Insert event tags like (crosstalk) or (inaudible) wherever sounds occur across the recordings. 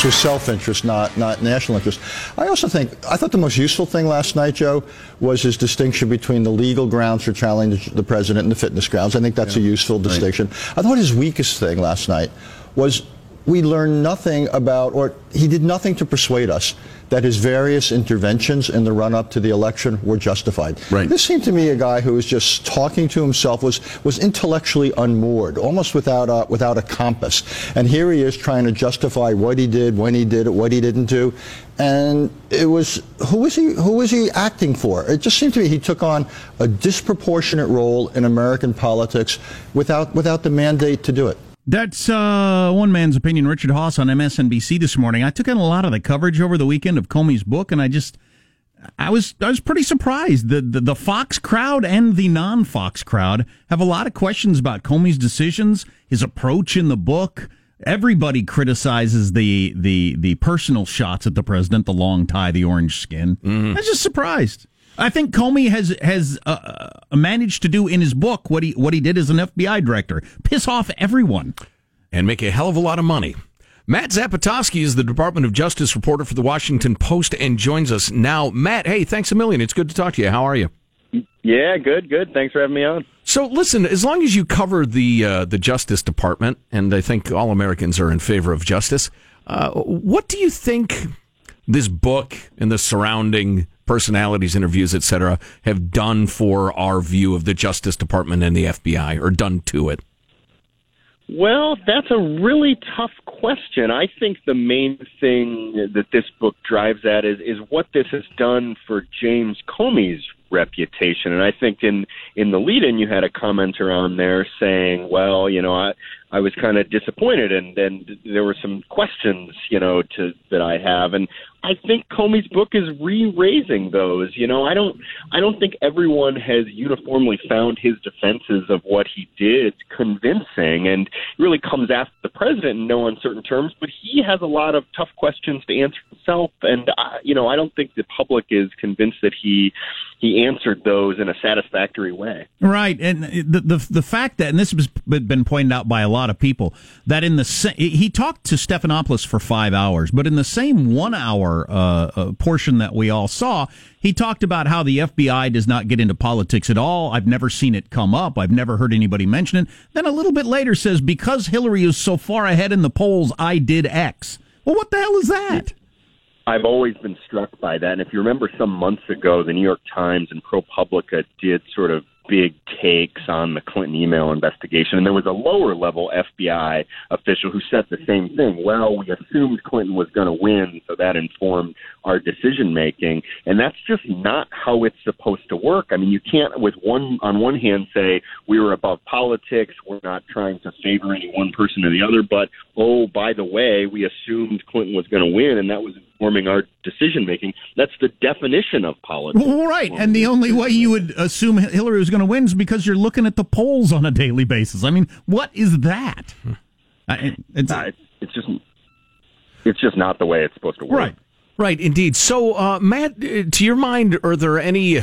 this was self-interest, not not national interest. I also think I thought the most useful thing last night, Joe, was his distinction between the legal grounds for challenging the president and the fitness grounds. I think that's yeah. a useful distinction. Right. I thought his weakest thing last night was we learned nothing about, or he did nothing to persuade us that his various interventions in the run up to the election were justified. Right. This seemed to me a guy who was just talking to himself, was, was intellectually unmoored, almost without a, without a compass. And here he is trying to justify what he did, when he did it, what he didn't do. And it was, who was he, who was he acting for? It just seemed to me he took on a disproportionate role in American politics without, without the mandate to do it. That's uh, one man's opinion. Richard Haass on MSNBC this morning. I took in a lot of the coverage over the weekend of Comey's book, and I just, I was, I was pretty surprised. The, the, the Fox crowd and the non-Fox crowd have a lot of questions about Comey's decisions, his approach in the book. Everybody criticizes the the the personal shots at the president, the long tie, the orange skin. Mm-hmm. I was just surprised. I think Comey has has uh, uh, managed to do in his book what he what he did as an FBI director: piss off everyone and make a hell of a lot of money. Matt Zapotosky is the Department of Justice reporter for the Washington Post and joins us now. Matt, hey, thanks a million. It's good to talk to you. How are you? Yeah, good, good. Thanks for having me on. So, listen, as long as you cover the uh, the Justice Department, and I think all Americans are in favor of justice, uh, what do you think this book and the surrounding personalities, interviews, etc., have done for our view of the Justice Department and the FBI, or done to it? Well, that's a really tough question. I think the main thing that this book drives at is is what this has done for James Comey's reputation. And I think in in the lead in you had a comment around there saying, well, you know, I I was kind of disappointed and and there were some questions, you know, to that I have and I think Comey's book is re-raising those. You know, I don't I don't think everyone has uniformly found his defenses of what he did convincing and really comes after the president in no uncertain terms, but he has a lot of tough questions to answer himself and I, you know, I don't think the public is convinced that he he answered those in a satisfactory way. Right. And the the the fact that and this has been pointed out by a lot of people that in the he talked to Stephanopoulos for 5 hours, but in the same 1 hour uh, uh, portion that we all saw, he talked about how the FBI does not get into politics at all. I've never seen it come up. I've never heard anybody mention it. Then a little bit later says, because Hillary is so far ahead in the polls, I did X. Well, what the hell is that? I've always been struck by that. And if you remember some months ago, the New York Times and ProPublica did sort of big takes on the Clinton email investigation. And there was a lower level FBI official who said the same thing. Well, we assumed Clinton was going to win, so that informed our decision making. And that's just not how it's supposed to work. I mean, you can't, with one, on one hand, say we were above politics, we're not trying to favor any one person or the other, but oh, by the way, we assumed Clinton was going to win, and that was informing our decision making. That's the definition of politics. Well, right. And the only way you would assume Hillary was going to win is because you're looking at the polls on a daily basis. I mean, what is that? It's, uh, it's just it's just not the way it's supposed to work. Right. Right, indeed. So, uh, Matt, uh, to your mind, are there any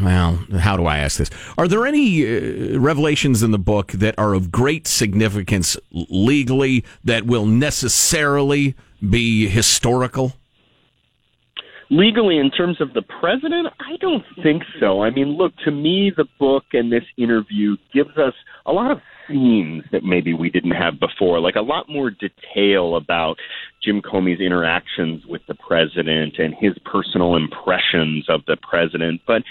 well, how do I ask this? Are there any uh, revelations in the book that are of great significance legally that will necessarily be historical? Legally, in terms of the president, I don't think so. I mean, look, to me, the book and this interview gives us a lot of scenes that maybe we didn't have before, like a lot more detail about Jim Comey's interactions with the president and his personal impressions of the president. But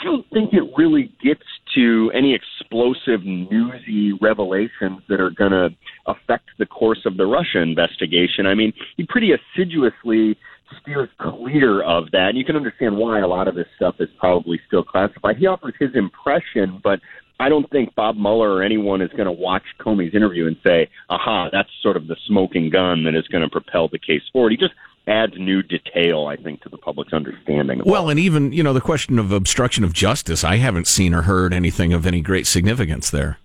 I don't think it really gets to any explosive, newsy revelations that are going to affect the course of the Russia investigation. I mean, he pretty assiduously steers clear of that. And you can understand why a lot of this stuff is probably still classified. He offers his impression, but I don't think Bob Mueller or anyone is going to watch Comey's interview and say, aha, that's sort of the smoking gun that is going to propel the case forward. He just adds new detail, I think, to the public's understanding. well, and even, you know, the question of obstruction of justice, I haven't seen or heard anything of any great significance there.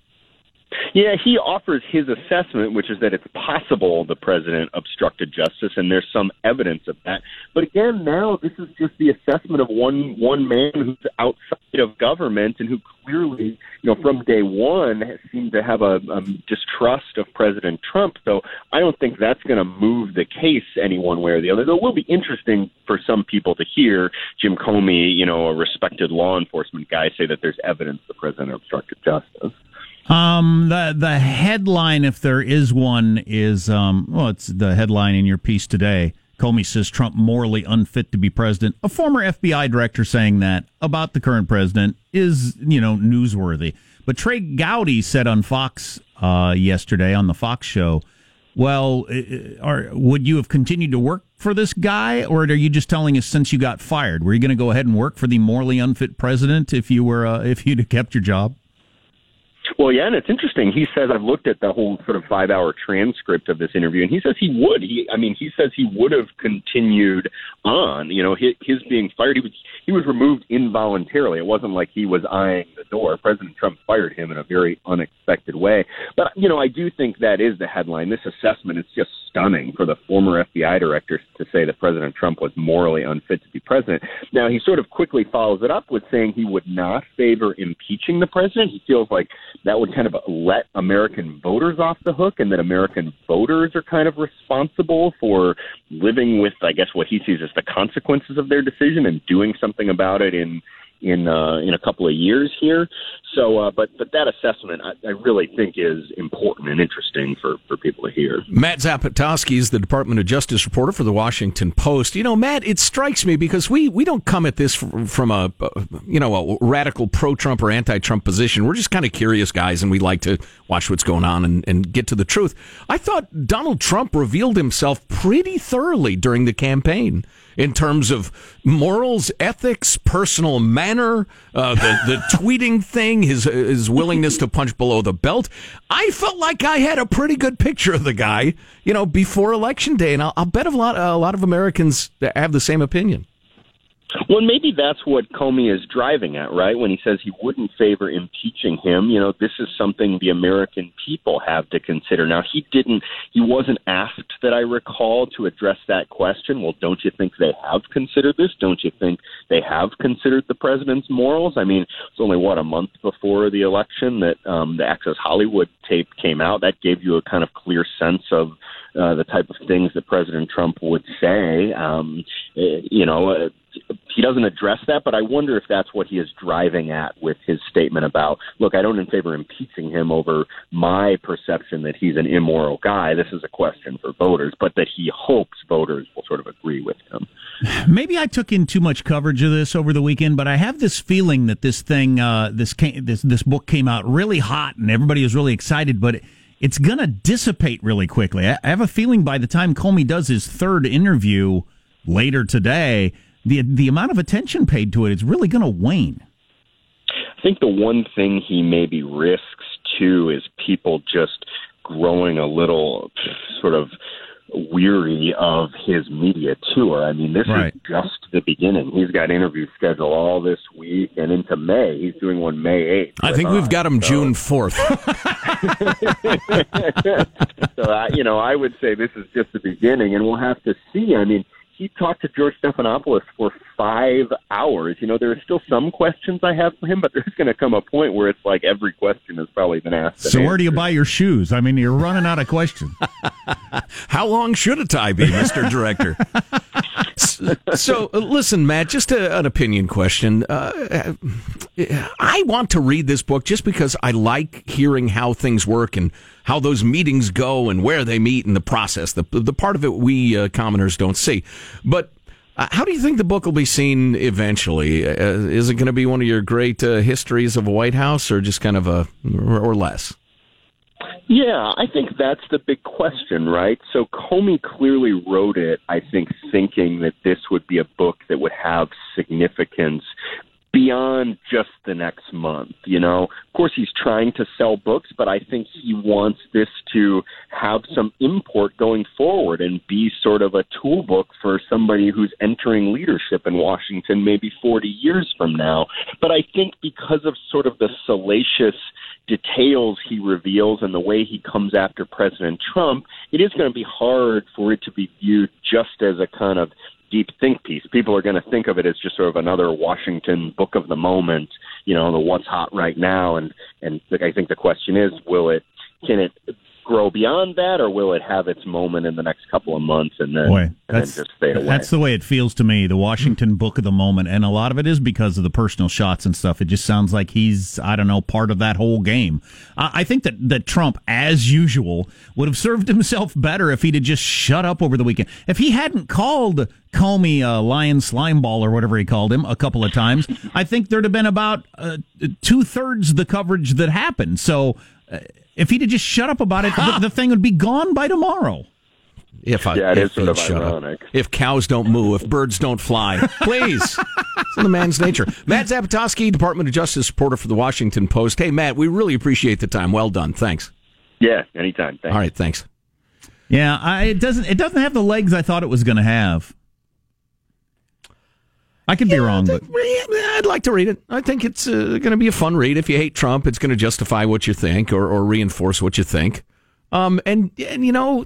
Yeah, he offers his assessment, which is that it's possible the president obstructed justice, and there's some evidence of that. But again, now this is just the assessment of one one man who's outside of government and who clearly, you know, from day one seemed to have a, a distrust of President Trump. So I don't think that's going to move the case any one way or the other. Though it will be interesting for some people to hear Jim Comey, you know, a respected law enforcement guy, say that there's evidence the president obstructed justice. Um, the the headline, if there is one, is um, well, it's the headline in your piece today. Comey says Trump morally unfit to be president. A former FBI director saying that about the current president is, you know, newsworthy. But Trey Gowdy said on Fox uh, yesterday on the Fox show, "Well, are, would you have continued to work for this guy, or are you just telling us since you got fired, were you going to go ahead and work for the morally unfit president if you were uh, if you'd kept your job?" Well, yeah, and it's interesting. He says I've looked at the whole sort of five-hour transcript of this interview, and he says he would. He, I mean, he says he would have continued on. You know, his, his being fired, he was he was removed involuntarily. It wasn't like he was eyeing the door. President Trump fired him in a very unexpected way. But you know, I do think that is the headline. This assessment is just stunning for the former FBI director to say that President Trump was morally unfit to be president. Now, he sort of quickly follows it up with saying he would not favor impeaching the president. He feels like that would kind of let American voters off the hook and that American voters are kind of responsible for living with, I guess, what he sees as the consequences of their decision and doing something about it in in uh, in a couple of years here. So, uh, but but that assessment I, I, really think is important and interesting for, for people to hear. Matt Zapotosky is the Department of Justice reporter for the Washington Post. You know, Matt, it strikes me because we, we don't come at this from a you know a radical pro-Trump or anti-Trump position. We're just kind of curious guys, and we like to watch what's going on and, and get to the truth. I thought Donald Trump revealed himself pretty thoroughly during the campaign in terms of morals, ethics, personal manner, uh, the the (laughs) tweeting thing, his his willingness to punch below the belt. I felt like I had a pretty good picture of the guy, you know, before election day, and I'll, I'll bet a lot a lot of Americans have the same opinion. Well, maybe that's what Comey is driving at, right? When he says he wouldn't favor impeaching him, you know, this is something the American people have to consider. Now, he didn't, he wasn't asked that I recall to address that question. Well, don't you think they have considered this? Don't you think they have considered the president's morals? I mean, it's only what a month before the election that um, the Access Hollywood tape came out. That gave you a kind of clear sense of uh, the type of things that President Trump would say. Um, eh, you know, uh, he doesn't address that, but I wonder if that's what he is driving at with his statement about, look, I don't in favor impeaching him over my perception that he's an immoral guy. This is a question for voters, but that he hopes voters will sort of agree with him. (sighs) Maybe I took in too much coverage of this over the weekend, but I have this feeling that this thing, uh, this came, this this book came out really hot, and everybody was really excited, but. It, it's going to dissipate really quickly. I have a feeling by the time Comey does his third interview later today, the the amount of attention paid to it is really going to wane. I think the one thing he maybe risks too is people just growing a little sort of weary of his media tour. I mean, this right. is just the beginning. He's got interviews scheduled all this week and into May. He's doing one May 8th. I think we've got him uh, so. June 4th. (laughs) (laughs) so, I, you know, I would say this is just the beginning, and we'll have to see. I mean, he talked to George Stephanopoulos for five hours. You know, there are still some questions I have for him, but there's going to come a point where it's like every question has probably been asked. So where do you buy your shoes? I mean, you're running out of questions. (laughs) How long should a tie be, Mister Director? (laughs) so, listen, Matt, just a, an opinion question. Uh, I want to read this book just because I like hearing how things work and how those meetings go and where they meet and the process. The the part of it we uh, commoners don't see, but. Uh, how do you think the book will be seen eventually? Uh, is it going to be one of your great uh, histories of White House, or just kind of a or less? Yeah, I think that's the big question, right? So Comey clearly wrote it, I think, thinking that this would be a book that would have significance beyond just the next month. You know, of course, he's trying to sell books, but I think he wants this to have some import going forward and be sort of a tool book for somebody who's entering leadership in Washington maybe 40 years from now. But I think because of sort of the salacious details he reveals and the way he comes after President Trump, it is going to be hard for it to be viewed just as a kind of deep think piece. People are going to think of it as just sort of another Washington book of the moment, you know, the what's hot right now. And and I think the question is, will it can it grow beyond that, or will it have its moment in the next couple of months and then, Boy, and then just fade away? That's the way it feels to me. The Washington book of the moment, and a lot of it is because of the personal shots and stuff. It just sounds like he's, I don't know, part of that whole game. I, I think that that Trump, as usual, would have served (laughs) himself better if he'd have just shut up over the weekend. If he hadn't called Comey a lion slime ball or whatever he called him a couple of times, I think there'd have been about uh, two thirds the coverage that happened. So. Uh, if he'd have just shut up about it, the, (laughs) the thing would be gone by tomorrow. If I, Yeah, it if is sort of he'd up. If cows don't moo, if birds don't fly, please. (laughs) it's in the man's nature. Matt Zapotosky, Department of Justice reporter for the Washington Post. Hey, Matt, we really appreciate the time. Well done. Thanks. yeah, anytime. Thanks. All right, thanks. Yeah, I, it doesn't. It doesn't have the legs I thought it was going to have. I could be wrong, but I'd like to read it. I think it's uh, going to be a fun read. If you hate Trump, it's going to justify what you think or, or reinforce what you think. Um, and and you know,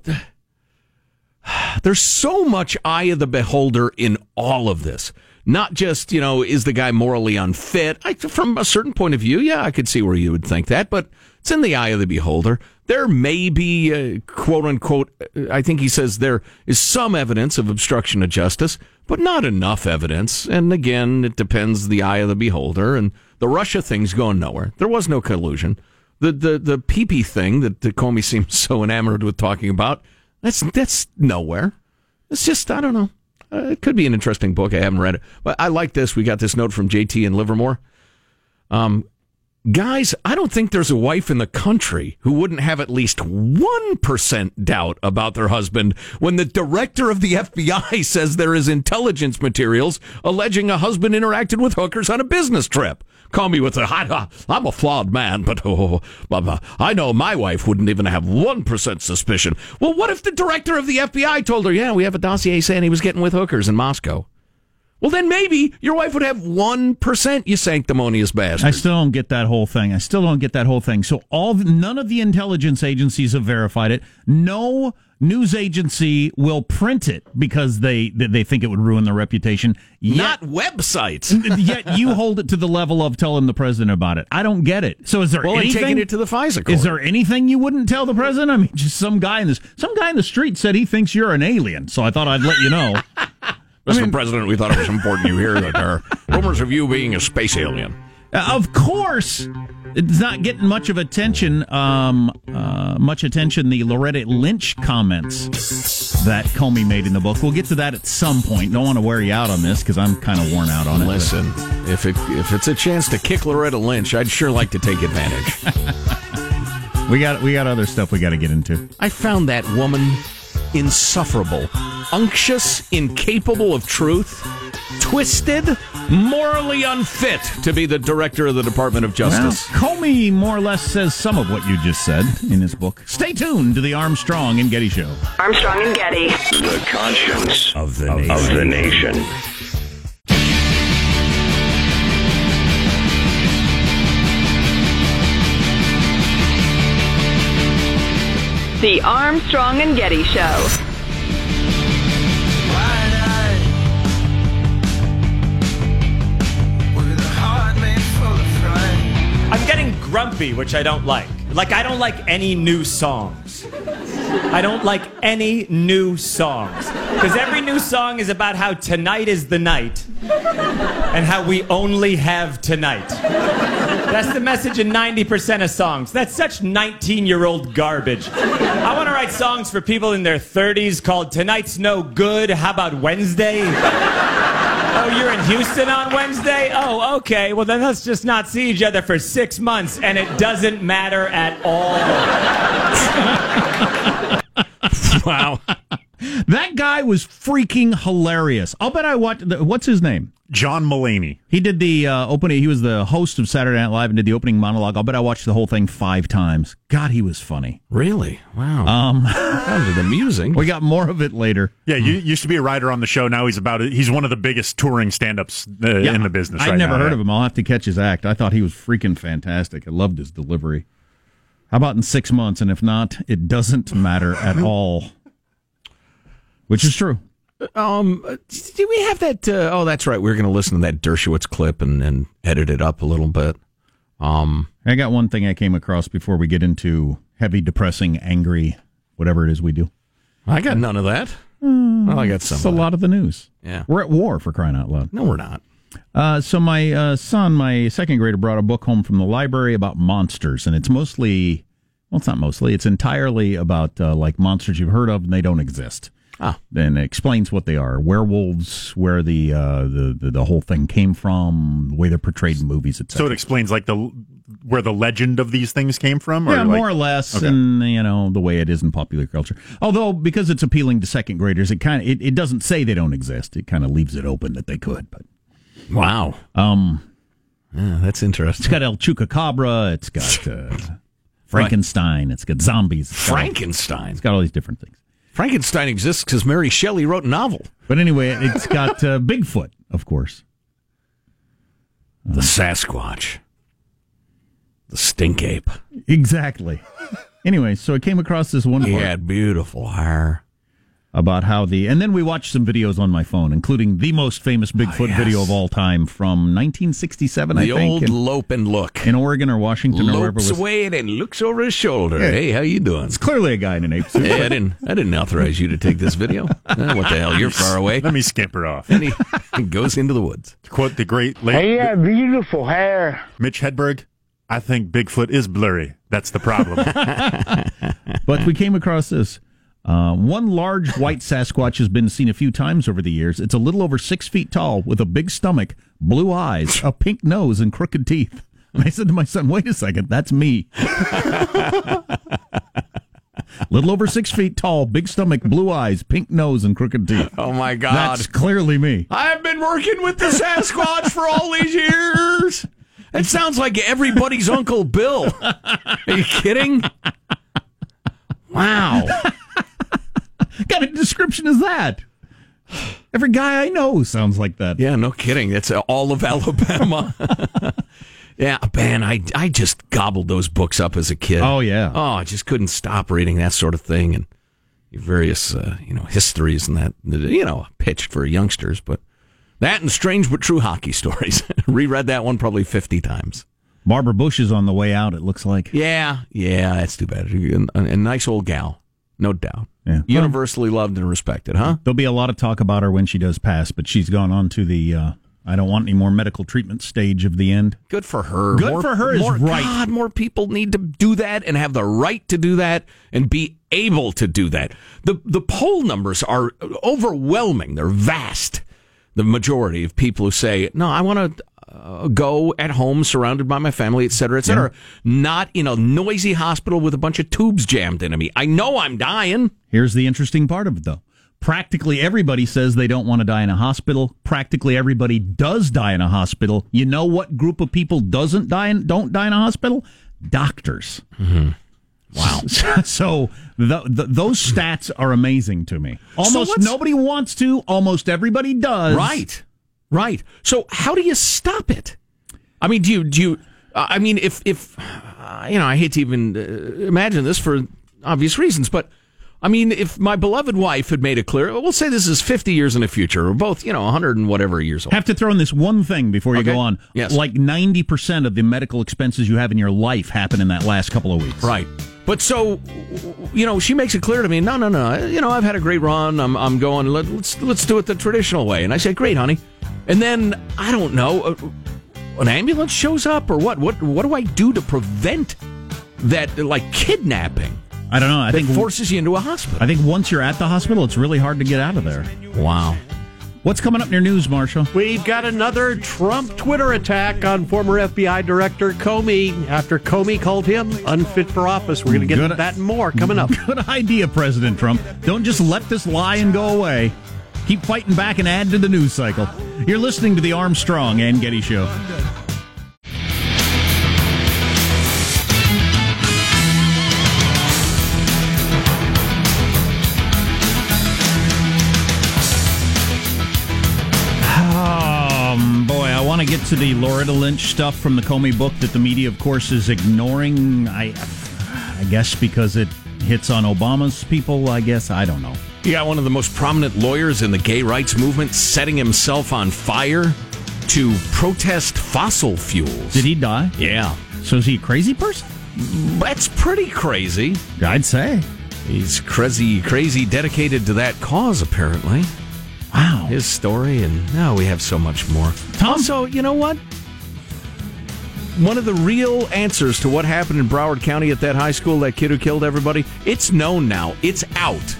there's so much eye of the beholder in all of this. Not just you know, is the guy morally unfit? I, from a certain point of view, yeah, I could see where you would think that, but it's in the eye of the beholder. There may be, uh, quote unquote, I think he says there is some evidence of obstruction of justice, but not enough evidence. And again, it depends the eye of the beholder. And the Russia thing's going nowhere. There was no collusion. The the the PP thing that, that Comey (laughs) seems so enamored with talking about, that's that's nowhere. It's just I don't know. Uh, it could be an interesting book. I haven't read it, but I like this. We got this note from JT in Livermore. Um, guys, I don't think there's a wife in the country who wouldn't have at least 1% doubt about their husband when the director of the (laughs) FBI says there is intelligence materials alleging a husband interacted with hookers on a business trip. Call me with a hot, uh, I'm a flawed man, (laughs) but oh, oh, oh but, uh, I know my wife wouldn't even have 1% suspicion. Well, what if the director of the FBI told her, yeah, we have a dossier saying he was getting with hookers in Moscow? Well, then maybe your wife would have 1%, you sanctimonious bastard. I still don't get that whole thing. I still don't get that whole thing. So all none of the intelligence agencies have verified it. No news agency will print it because they they think it would ruin their reputation. Yet, Not websites. (laughs) yet you hold it to the level of telling the president about it. I don't get it. So is there Well, anything? taking it to the FISA court. is there anything you wouldn't tell the president? I mean, just some guy in this some guy in the street said he thinks you're an alien. So I thought I'd let you know. (laughs) Mr. President, we thought it was important you hear that there are (laughs) rumors of you being a space alien. Uh, of course, it's not getting much of attention. Um, uh, much attention. The Loretta Lynch comments that Comey made in the book. We'll get to that at some point. Don't want to wear you out on this because I'm kind of worn out on it. Listen, if it if it's a chance to kick Loretta Lynch, I'd sure like to take advantage. (laughs) We got we got other stuff we got to get into. I found that woman insufferable, unctuous, incapable of truth, twisted, morally unfit to be the director of the Department of Well, Justice. Comey more or less says some of what you just said in his book. Stay tuned to the Armstrong and Getty Show. Armstrong and Getty. The conscience Of the of the nation. The Armstrong and Getty Show. I'm getting grumpy, which I don't like. Like, I don't like any new songs. I don't like any new songs. Because every new song is about how tonight is the night and how we only have tonight. That's the message in 90% of songs. That's such 19 year old garbage. I want to write songs for people in their 30s called Tonight's No Good. How about Wednesday? Oh, you're in Houston on Wednesday? Oh, okay. Well, then let's just not see each other for six months, and it doesn't matter at all. wow. That guy was freaking hilarious. I'll bet I watched. What's his name? John Mulaney. He did the uh, opening. He was the host of Saturday Night Live and did the opening monologue. I'll bet I watched the whole thing five times. God, he was funny. Really? Wow. Um, was amusing. (laughs) We got more of it later. Yeah, you used to be a writer on the show. Now he's about it. He's one of the biggest touring stand-ups uh, in the business. I'd right never now, heard yeah. of him. I'll have to catch his act. I thought he was freaking fantastic. I loved his delivery. How about in six months? And if not, it doesn't matter at (laughs) all. Which is true. Um, do we have that? Uh, oh, that's right. We are going to listen to that Dershowitz clip and, and edit it up a little bit. Um, I got one thing I came across before we get into heavy, depressing, angry, whatever it is we do. I got none of that. well, I got some. It's a lot of the news. Yeah. We're at war for crying out loud. No, we're not. Uh, so my uh, son, my second grader, brought a book home from the library about monsters, and it's mostly, well, it's not mostly, it's entirely about uh, like monsters you've heard of and they don't exist. Ah. Then it explains what they are: werewolves, where the uh, the, the the whole thing came from, the way they're portrayed in movies, etc. So it explains like the where the legend of these things came from. Or yeah, like, more or less, Okay. and you know the way it is in popular culture. Although because it's appealing to second graders, it kind of it, it doesn't say they don't exist. It kind of leaves it open that they could. But Wow. um, Yeah, that's interesting. It's got El Chupacabra. It's got uh, (laughs) Frankenstein. It's got zombies. It's got all- Frankenstein. It's got all these different things. Frankenstein exists because Mary Shelley wrote a novel. But anyway, it's got uh, (laughs) Bigfoot, of course. The Sasquatch. The stink ape. Exactly. Anyway, so I came across this one He part had beautiful hair. About how the, and then we watched some videos on my phone, including the most famous Bigfoot yes. video of all time from 1967, I The think, old in, lope and look. in Oregon or Washington or wherever it Lopes away and looks over his shoulder. Hey, how you doing? It's clearly a guy in an ape suit. Hey, I didn't. I didn't authorize you to take this video. (laughs) Eh, what the hell? You're far away. Let me scamper off. And he, he (laughs) goes into the woods. To quote the great late have beautiful hair. Mitch Hedberg, I think Bigfoot is blurry. That's the problem. (laughs) But we came across this. Uh, one large (laughs) white Sasquatch has been seen a few times over the years. It's a little over six feet tall with a big stomach, blue eyes, a pink nose, and crooked teeth. And I said to my son, wait a second, that's me. (laughs) little over six feet tall, big stomach, blue eyes, pink nose, and crooked teeth. Oh my God! That's clearly me. I've been working with the Sasquatch for all these years. It sounds like everybody's Uncle Bill. Are you kidding? Wow. What kind of description is that? Every guy I know sounds like that. Yeah, no kidding. That's all of Alabama. (laughs) yeah, man, I, I just gobbled those books up as a kid. Oh, yeah. Oh, I just couldn't stop reading that sort of thing and various, uh, you know, histories and that, you know, pitched for youngsters. But that and strange but true hockey stories. (laughs) Reread that one probably 50 times. Barbara Bush is on the way out, it looks like. Yeah, yeah, that's too bad. A, a nice old gal, no doubt. Yeah. Universally loved and respected, huh? There'll be a lot of talk about her when she does pass, but she's gone on to the uh, I don't want any more medical treatment stage of the end. Good for her. Good for her is more, right. God, more people need to do that and have the right to do that and be able to do that. The the poll numbers are overwhelming. They're vast. The majority of people who say, "No, I want to uh, go at home, surrounded by my family, et cetera, et cetera, not in a noisy hospital with a bunch of tubes jammed into me. I know I'm dying." Here's the interesting part of it, though. Practically everybody says they don't want to die in a hospital. Practically everybody does die in a hospital. You know what group of people doesn't die in, don't die in a hospital? Doctors. Wow. (laughs) so the, the, those stats are amazing to me. Almost let's- nobody wants to. Almost everybody does. Right, right. So how do you stop it? I mean, do you do you? I mean, if if uh, you know, I hate to even uh, imagine this for obvious reasons, but I mean, if my beloved wife had made it clear, we'll say this is fifty years in the future, we're both you know hundred and whatever years old. Have to throw in this one thing before you Okay. go on. Yes. Like 90% of the medical expenses you have in your life happen in that last couple of weeks. Right. But so, you know, she makes it clear to me, no, no, no. You know, I've had a great run. I'm, I'm going. Let, let's let's do it the traditional way. And I say, great, honey. And then I don't know, uh, an ambulance shows up or what? What what do I do to prevent that like kidnapping I don't know. I that think forces you into a hospital? I think once you're at the hospital, it's really hard to get out of there. Wow. What's coming up in your news, Marshall? We've got another Trump Twitter attack on former FBI Director Comey after Comey called him unfit for office. We're going to get Good- that and more coming up. Good idea, President Trump. Don't just let this lie and go away. Keep fighting back and add to the news cycle. You're listening to the Armstrong and Getty Show. Get to the Loretta Lynch stuff from the Comey book that the media, of course, is ignoring. I, I guess because it hits on Obama's people. I guess I don't know. You got one of the most prominent lawyers in the gay rights movement setting himself on fire to protest fossil fuels. Did he die? Yeah. So is he a crazy person? That's pretty crazy. I'd say. He's crazy, crazy dedicated to that cause, apparently. Wow. His story, and now we have so much more. Tom- Also, you know what? One of the real answers to what happened in Broward County at that high school, that kid who killed everybody, it's known now. It's out.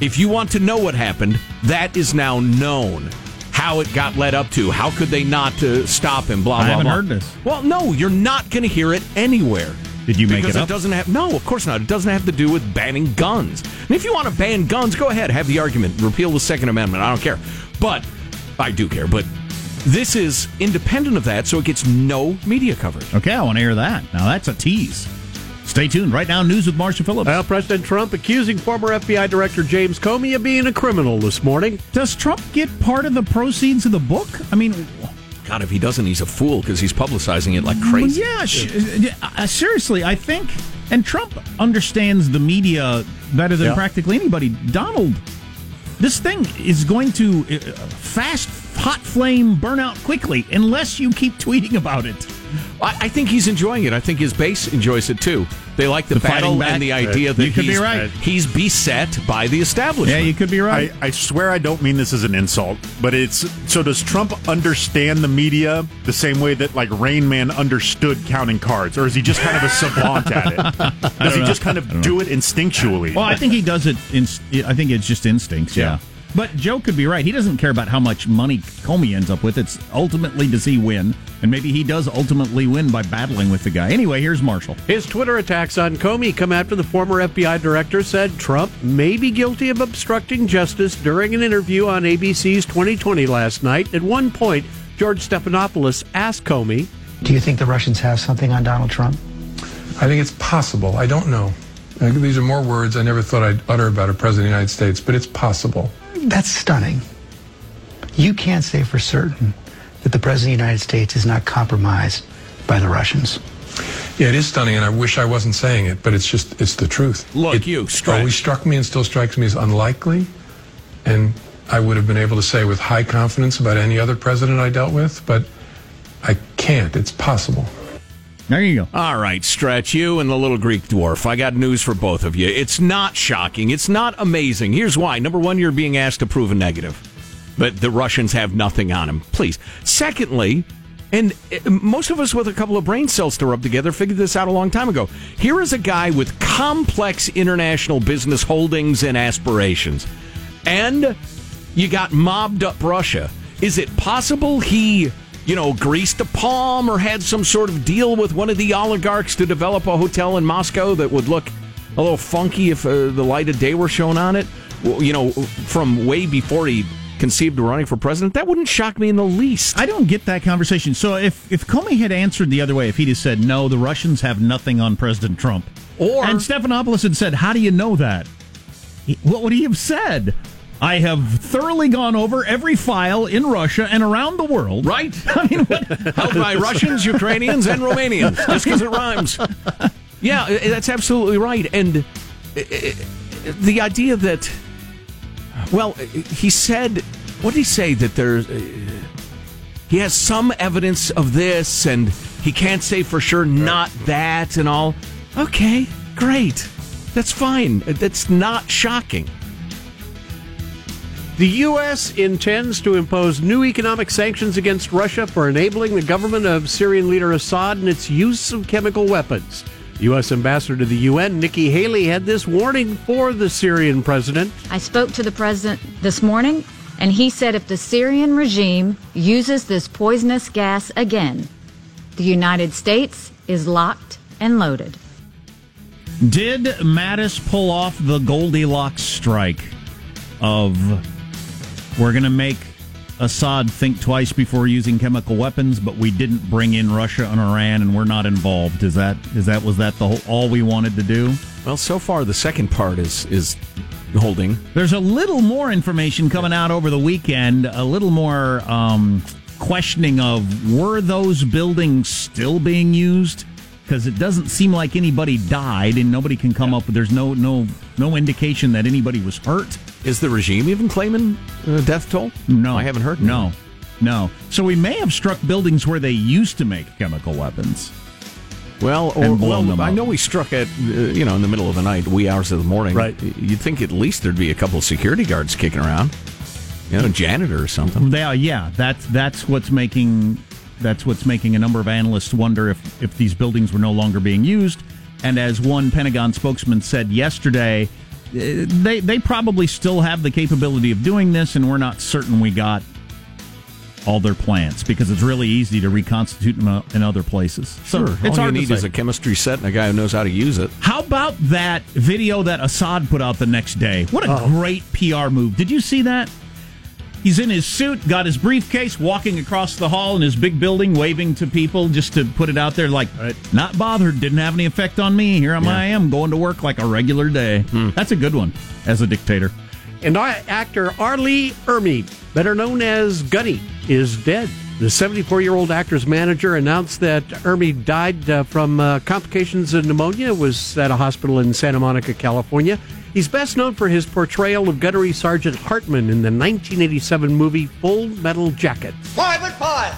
If you want to know what happened, that is now known. How it got led up to. How could they not uh, stop him? Blah I blah. haven't blah. heard this. Well, no, you're not going to hear it anywhere. Did you make because it up? doesn't have no, of course not. It doesn't have to do with banning guns. And if you want to ban guns, go ahead, have the argument, repeal the Second Amendment. I don't care, but I do care. But this is independent of that, so it gets no media coverage. Okay, I want to hear that. Now that's a tease. Stay tuned. Right now, news with Marshall Phillips. Well, President Trump accusing former FBI Director James Comey of being a criminal this morning. Does Trump get part of the proceeds of the book? I mean, God, if he doesn't, he's a fool because he's publicizing it like crazy. Well, yeah, sh- uh, seriously, I think, and Trump understands the media better than Yeah. practically anybody. Donald, this thing is going to uh, fast, hot flame burn out quickly unless you keep tweeting about it. I, I think he's enjoying it. I think his base enjoys it too. They like the, The battle and the idea that You could be he's, right. he's beset by the establishment. Yeah, you could be right. I, I swear I don't mean this as an insult, but it's so does Trump understand the media the same way that like Rain Man understood counting cards, or is he just kind of a savant at it? (laughs) Does he just kind of do it instinctually? well, I think he does it. In, I think it's just instincts. Yeah. Yeah. But Joe could be right. He doesn't care about how much money Comey ends up with. It's ultimately does he win, and maybe he does ultimately win by battling with the guy. Anyway, here's Marshall. His Twitter attacks on Comey come after the former FBI director said Trump may be guilty of obstructing justice during an interview on ABC's 2020 last night. At one point, George Stephanopoulos asked Comey, Do you think the Russians have something on Donald Trump? I think it's possible. I don't know. These are more words I never thought I'd utter about a president of the United States, but it's possible. That's stunning. You can't say for certain that the President of the United States is not compromised by the Russians. Yeah, it is stunning, and I wish I wasn't saying it, but it's just, it's the truth. Look, it you, Stretch. always struck me and still strikes me as unlikely, and I would have been able to say with high confidence about any other president I dealt with, but I can't. It's possible. There you go. All right, Stretch, you and the little Greek dwarf. I got news for both of you. It's not shocking. It's not amazing. Here's why. Number one, you're being asked to prove a negative, but the Russians have nothing on him. Please. Secondly, and uh, most of us with a couple of brain cells to rub together figured this out a long time ago. Here is a guy with complex international business holdings and aspirations. And you got mobbed up Russia. Is it possible he, you know, greased a palm or had some sort of deal with one of the oligarchs to develop a hotel in Moscow that would look a little funky if uh, the light of day were shown on it? Well, you know, from way before he conceived of running for president, that wouldn't shock me in the least. I don't get that conversation. So if if Comey had answered the other way, if he'd have said no, the Russians have nothing on President Trump, Or- and Stephanopoulos had said, "How do you know that?" What would he have said? I have thoroughly gone over every file in Russia and around the world. Right? (laughs) I mean, what, (laughs) held by Russians, Ukrainians, and Romanians, just because it rhymes. Yeah, that's absolutely right. And the idea that, well, he said, what did he say? That there's, uh, he has some evidence of this, and he can't say for sure not that, and all. Okay, great. That's fine. That's not shocking. The U.S. intends to impose new economic sanctions against Russia for enabling the government of Syrian leader Assad in its use of chemical weapons. U.S. Ambassador to the UN, Nikki Haley, had this warning for the Syrian president. I spoke to the president this morning, and he said if the Syrian regime uses this poisonous gas again, the United States is locked and loaded. did Mattis pull off the Goldilocks strike of we're going to make Assad think twice before using chemical weapons, but we didn't bring in Russia and Iran, and we're not involved. Is that is that was that the whole, all we wanted to do? Well, so far the second part is is holding. There's a little more information coming out over the weekend, a little more um, questioning of were those buildings still being used? Because it doesn't seem like anybody died, and nobody can come up with. There's no no no indication that anybody was hurt. Is the regime even claiming uh, death toll? No, I haven't heard. No, no. So we may have struck buildings where they used to make chemical weapons. Well, or, blown well, I know we struck at uh, you know in the middle of the night, wee hours of the morning. Right. You'd think at least there'd be a couple of security guards kicking around. You know, a janitor or something. They are, yeah. That's that's what's making that's what's making a number of analysts wonder if if these buildings were no longer being used. And as one Pentagon spokesman said yesterday, they they probably still have the capability of doing this, and we're not certain we got all their plants because it's really easy to reconstitute them uh, in other places. So Sure. it's All you need is a chemistry set and a guy who knows how to use it. How about that video that Assad put out the next day? What a great PR move. Did you see that? He's in his suit, got his briefcase, walking across the hall in his big building, waving to people just to put it out there like, not bothered, didn't have any effect on me. Here am I am going to work like a regular day. That's a good one as a dictator. And our actor R. Lee Ermey, better known as Gunny, is dead. The 74 year old actor's manager announced that Ermey died uh, from uh, complications of pneumonia, was at a hospital in Santa Monica, California. He's best known for his portrayal of Gunnery Sergeant Hartman in the 1987 movie Full Metal Jacket. Private Pile,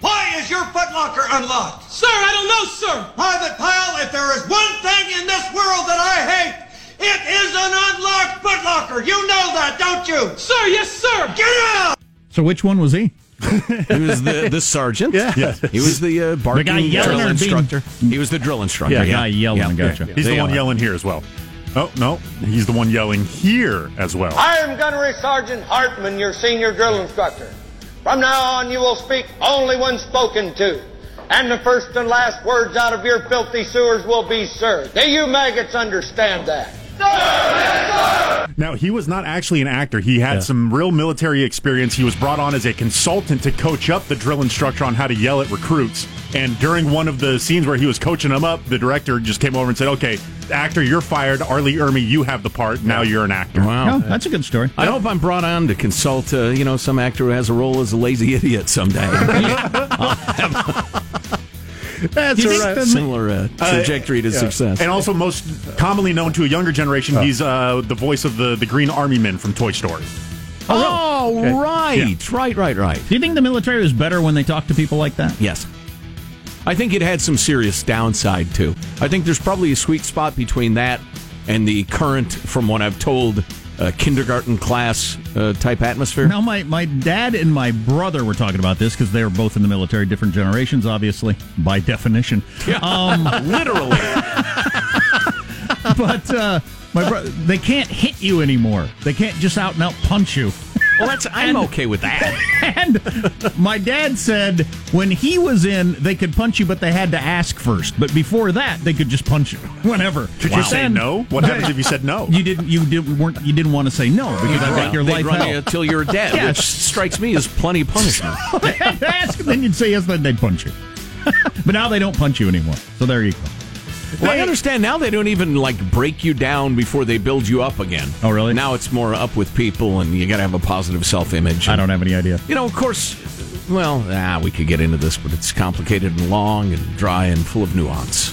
why is your footlocker unlocked? Sir, I don't know, sir. Private Pile, if there is one thing in this world that I hate, it is an unlocked footlocker. You know that, don't you? Sir, yes, sir. Get out! So which one was he? He was the, the sergeant. Yeah. He was the uh, barking guy yelling drill or being- instructor. He was the drill instructor. Yeah, the guy yelling, gotcha. He's They the one yelling here as well. Oh, no. He's the one yelling here as well. I am Gunnery Sergeant Hartman, your senior drill instructor. From now on, you will speak only when spoken to. And the first and last words out of your filthy sewers will be, sir. Do you maggots understand that? Now, he was not actually an actor. He had some real military experience. He was brought on as a consultant to coach up the drill instructor on how to yell at recruits. And during one of the scenes where he was coaching them up, the director just came over and said, Okay, actor, you're fired. R. Lee Ermey, you have the part. Now you're an actor. Wow. Oh, that's a good story. I hope I'm brought on to consult, uh, you know, some actor who has a role as a lazy (laughs) idiot someday. (laughs) (laughs) That's Do you all think right. Similar uh, trajectory to Yeah. success. And also, most commonly known to a younger generation, he's uh, the voice of the, the Green Army Men from Toy Story. oh, Okay. right, right, right, right. Do you think the military was better when they talk to people like that? Yes. I think it had some serious downside too. I think there's probably a sweet spot between that and the current, from what I've told, uh, kindergarten class uh, type atmosphere. Now, my, my dad and my brother were talking about this because they were both in the military, different generations, obviously, by definition. Um, (laughs) Literally. (laughs) but uh, my bro- they can't hit you anymore. They can't just out and out punch you. Well, that's I'm okay with that. (laughs) And my dad said when he was in, they could punch you, but they had to ask first. But before that, they could just punch you (laughs) whenever. Could you say And no? What (laughs) happens if you said no? You didn't. You didn't. Weren't. You didn't want to say no because I think your They'd life run hell. you till you're dead, Yeah. which strikes me as plenty of punishment. they had to ask, and then you'd say yes, then they'd punch you. but now they don't punch you anymore. So there you go. Well, I understand now they don't even like break you down before they build you up again. Oh, really? Now it's more up with people, and you got to have a positive self-image. I don't have any idea. You know, of course. Well, ah, we could get into this, but it's complicated and long and dry and full of nuance,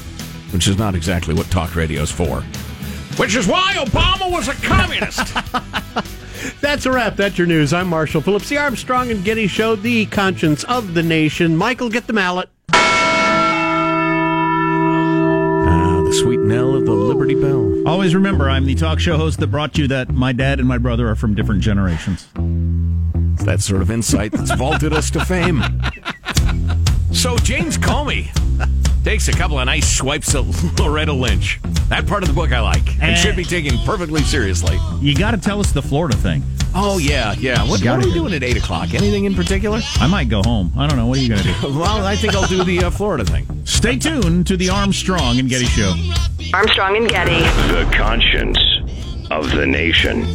which is not exactly what talk radio is for. Which is why Obama was a communist. (laughs) That's a wrap. That's your news. I'm Marshall Phillips, the Armstrong and Getty Show, the conscience of the nation. Michael, get the mallet. The sweet knell of the Liberty Bell. Always remember, I'm the talk show host that brought you that my dad and my brother are from different generations. It's that sort of insight that's vaulted us to fame. So James Comey takes a couple of nice swipes at (laughs) Loretta Lynch. That part of the book I like and should be taken perfectly seriously. You got to tell us the Florida thing. Oh yeah, yeah. What, what are we doing at eight o'clock? Anything in particular? I might go home. I don't know. What are you going to do? (laughs) Well, I think I'll do the uh, Florida thing. Stay tuned to the Armstrong and Getty Show. Armstrong and Getty. The conscience of the nation.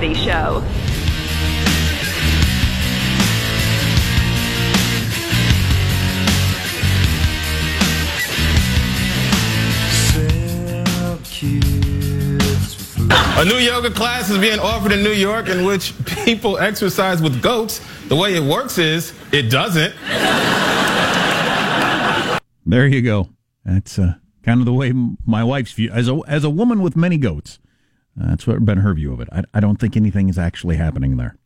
Getty Show. A new yoga class is being offered in New York in which people exercise with goats. The way it works is it doesn't. There you go. That's uh, kind of the way my wife's view as a as a woman with many goats. That's what been her view of it. I, I don't think anything is actually happening there.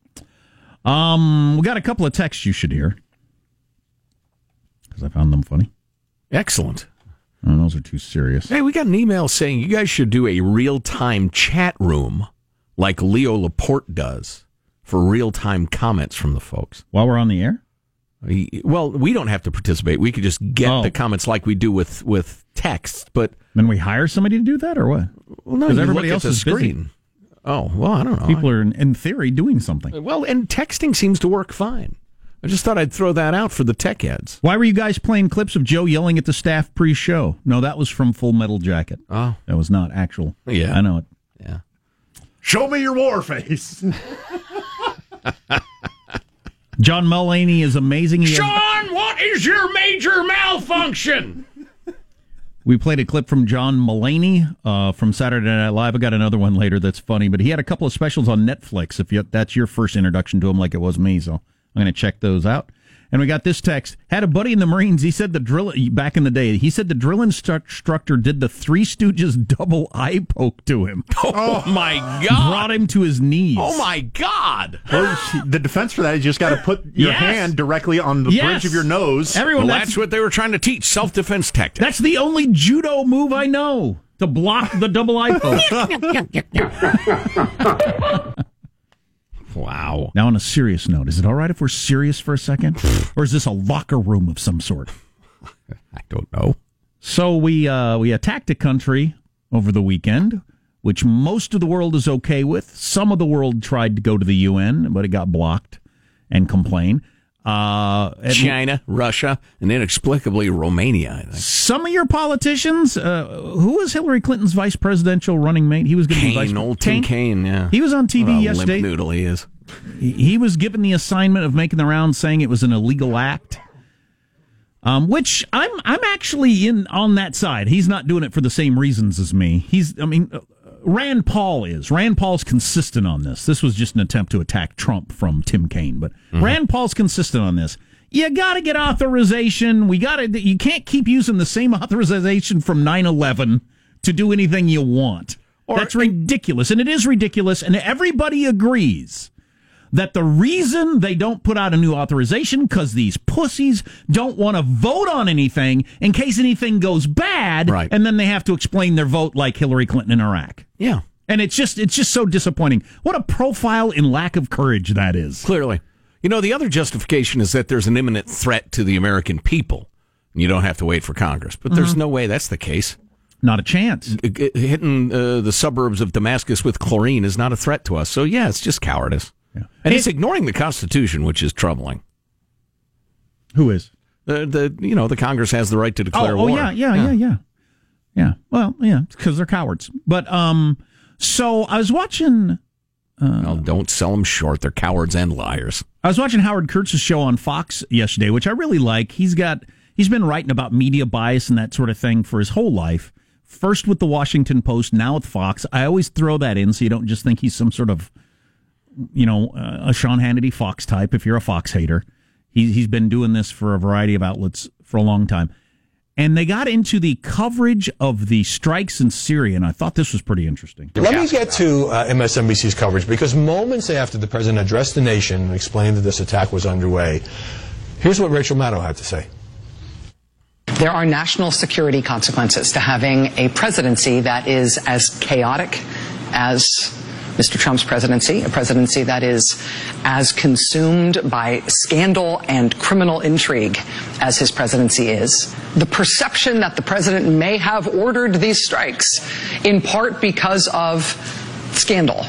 Um, we got a couple of texts you should hear because I found them funny. Excellent. Oh, those are too serious. Hey, we got an email saying you guys should do a real time chat room like Leo Laporte does for real time comments from the folks. While we're on the air? Well, we don't have to participate. We could just get Oh. the comments like we do with, with text, but. Then we hire somebody to do that or what? Well, no, 'Cause you everybody look else at the is busy. screen. Oh, well, I don't know. People are, in, in theory, doing something. Well, and texting seems to work fine. I just thought I'd throw that out for the tech heads. Why were you guys playing clips of Joe yelling at the staff pre-show? No, that was from Full Metal Jacket. Oh, that was not actual. Yeah. I know it. Yeah. Show me your war face. (laughs) John Mulaney is amazing. He has- Sean, what is your major malfunction? We played a clip from John Mulaney uh, from Saturday Night Live. I got another one later that's funny, but he had a couple of specials on Netflix. If you, that's your first introduction to him, like it was me, so I'm going to check those out. And we got this text. Had a buddy in the Marines. He said the drill back in the day. He said the drill instructor did the Three Stooges double eye poke to him. (laughs) Oh my God! Brought him to his knees. Oh my God! Well, the defense for that is you just got to put your Yes. hand directly on the Yes. bridge of your nose. Everyone, Well, that's, that's what they were trying to teach self defense tactics. that's the only judo move I know to block the double eye poke. (laughs) (laughs) wow. Now, on a serious note, is it all right if we're serious for a second, (laughs) or is this a locker room of some sort? (laughs) I don't know. So we uh, we attacked a country over the weekend, which most of the world is okay with. Some of the world tried to go to the UN, but it got blocked and complained. Uh, China, Russia, and inexplicably Romania. I think. Some of your politicians, uh, who was Hillary Clinton's vice presidential running mate? He was going to be vice Kaine, old Tim Kaine. Yeah, He was on TV yesterday. Limp noodle he is. He he was given the assignment of making the rounds, saying it was an illegal act. Um, which I'm I'm actually in on that side. He's not doing it for the same reasons as me. He's I mean, uh, Rand Paul is. Rand Paul's consistent on this. This was just an attempt to attack Trump from Tim Kaine, but mm-hmm. Rand Paul's consistent on this. You got to get authorization. We got to. You can't keep using the same authorization from 9/11 to do anything you want. That's ridiculous, and it is ridiculous, and everybody agrees that the reason they don't put out a new authorization because these pussies don't want to vote on anything in case anything goes bad, Right. and then they have to explain their vote like Hillary Clinton in Iraq. Yeah, And it's just it's just so disappointing. What a profile in lack of courage that is. clearly. You know, the other justification is that there's an imminent threat to the American people. You don't have to wait for Congress, but there's no way that's the case. Not a chance. Hitting uh, the suburbs of Damascus with chlorine is not a threat to us. So yeah, it's just cowardice, and it's ignoring the Constitution, which is troubling. Who is? The, the you know the Congress has the right to declare oh, oh war. yeah, yeah, yeah, yeah, yeah. Well, yeah, because they're cowards. But um, so I was watching. Well, don't sell them short. They're cowards and liars. I was watching Howard Kurtz's show on Fox yesterday, which I really like. He's got he's been writing about media bias and that sort of thing for his whole life. First with the Washington Post, now with Fox. I always throw that in so you don't just think he's some sort of you know uh, a Sean Hannity Fox type. If you're a Fox hater, he, he's been doing this for a variety of outlets for a long time. And they got into the coverage of the strikes in Syria, and I thought this was pretty interesting. Let me get to uh, MSNBC's coverage because moments after the president addressed the nation and explained that this attack was underway, here's what Rachel Maddow had to say. There are national security consequences to having a presidency that is as chaotic as Mr. Trump's presidency, a presidency that is as consumed by scandal and criminal intrigue as his presidency is. The perception that the president may have ordered these strikes, in part because of scandal,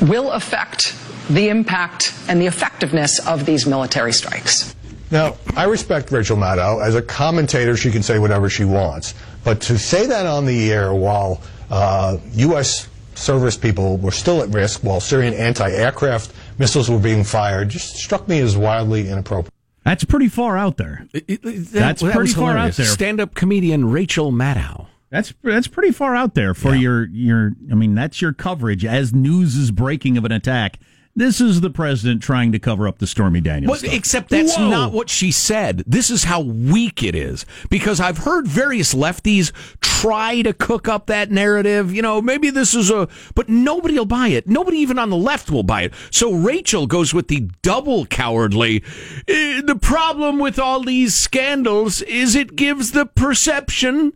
will affect the impact and the effectiveness of these military strikes. Now, I respect Rachel Maddow. As a commentator, she can say whatever she wants. But to say that on the air while uh, U.S. service people were still at risk, while Syrian anti-aircraft missiles were being fired, just struck me as wildly inappropriate. That's pretty far out there. That's that pretty far out there. Stand-up comedian Rachel Maddow. That's that's pretty far out there for your your. I mean, that's your coverage as news is breaking of an attack. This is the president trying to cover up the Stormy Daniels. Well, stuff. except that's Whoa. not what she said. This is how weak it is. Because I've heard various lefties try to cook up that narrative. You know, maybe this is a, but nobody will buy it. Nobody even on the left will buy it. So Rachel goes with the double cowardly. "Eh, The problem with all these scandals is it gives the perception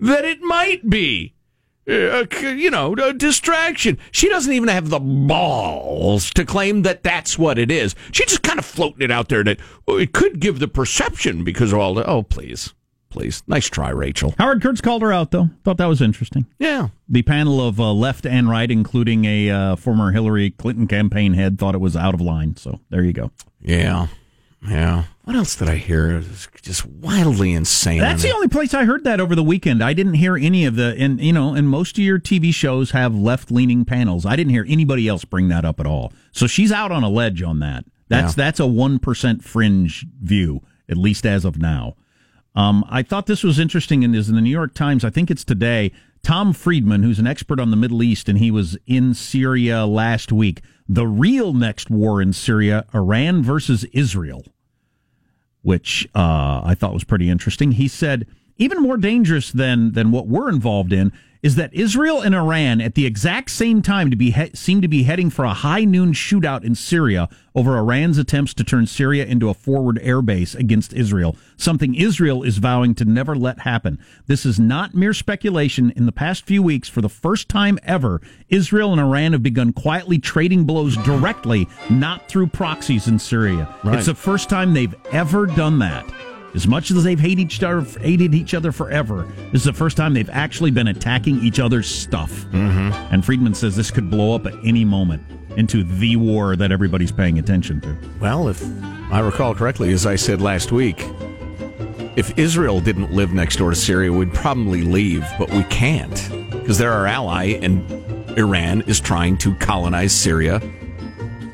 that it might be uh, you know, a distraction. She doesn't even have the balls to claim that that's what it is. She just kind of floating it out there that oh, it could give the perception because of all the. Oh, please, please, nice try, Rachel. Howard Kurtz called her out though. Thought that was interesting. Yeah. The panel of uh, left and right, including a uh, former Hillary Clinton campaign head, thought it was out of line. So there you go. Yeah, yeah. What else did I hear? It was just wildly insane. That's the only place I heard that over the weekend. I didn't hear any of the, and you know, and most of your TV shows have left leaning panels. I didn't hear anybody else bring that up at all. So she's out on a ledge on that. That's Yeah. that's a one percent fringe view, at least as of now. Um, I thought this was interesting, and is in the New York Times. I think it's today. Tom Friedman, who's an expert on the Middle East, and he was in Syria last week. The real next war in Syria: Iran versus Israel which uh, I thought was pretty interesting. He said even more dangerous than than what we're involved in is that Israel and Iran at the exact same time to be he- seem to be heading for a high noon shootout in Syria over Iran's attempts to turn Syria into a forward airbase against Israel, something Israel is vowing to never let happen. This is not mere speculation. In the past few weeks, for the first time ever, Israel and Iran have begun quietly trading blows directly, not through proxies in Syria. Right. It's the first time they've ever done that. As much as they've hated each other, hated each other forever, this is the first time they've actually been attacking each other's stuff. Mm-hmm. And Friedman says this could blow up at any moment into the war that everybody's paying attention to. Well, if I recall correctly, as I said last week, if Israel didn't live next door to Syria, we'd probably leave, but we can't because they're our ally, and Iran is trying to colonize Syria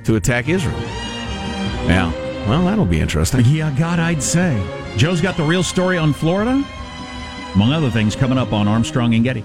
to attack Israel. Yeah, well, that'll be interesting. Yeah, God, I'd say. Joe's got the real story on Florida, among other things, coming up on Armstrong and Getty.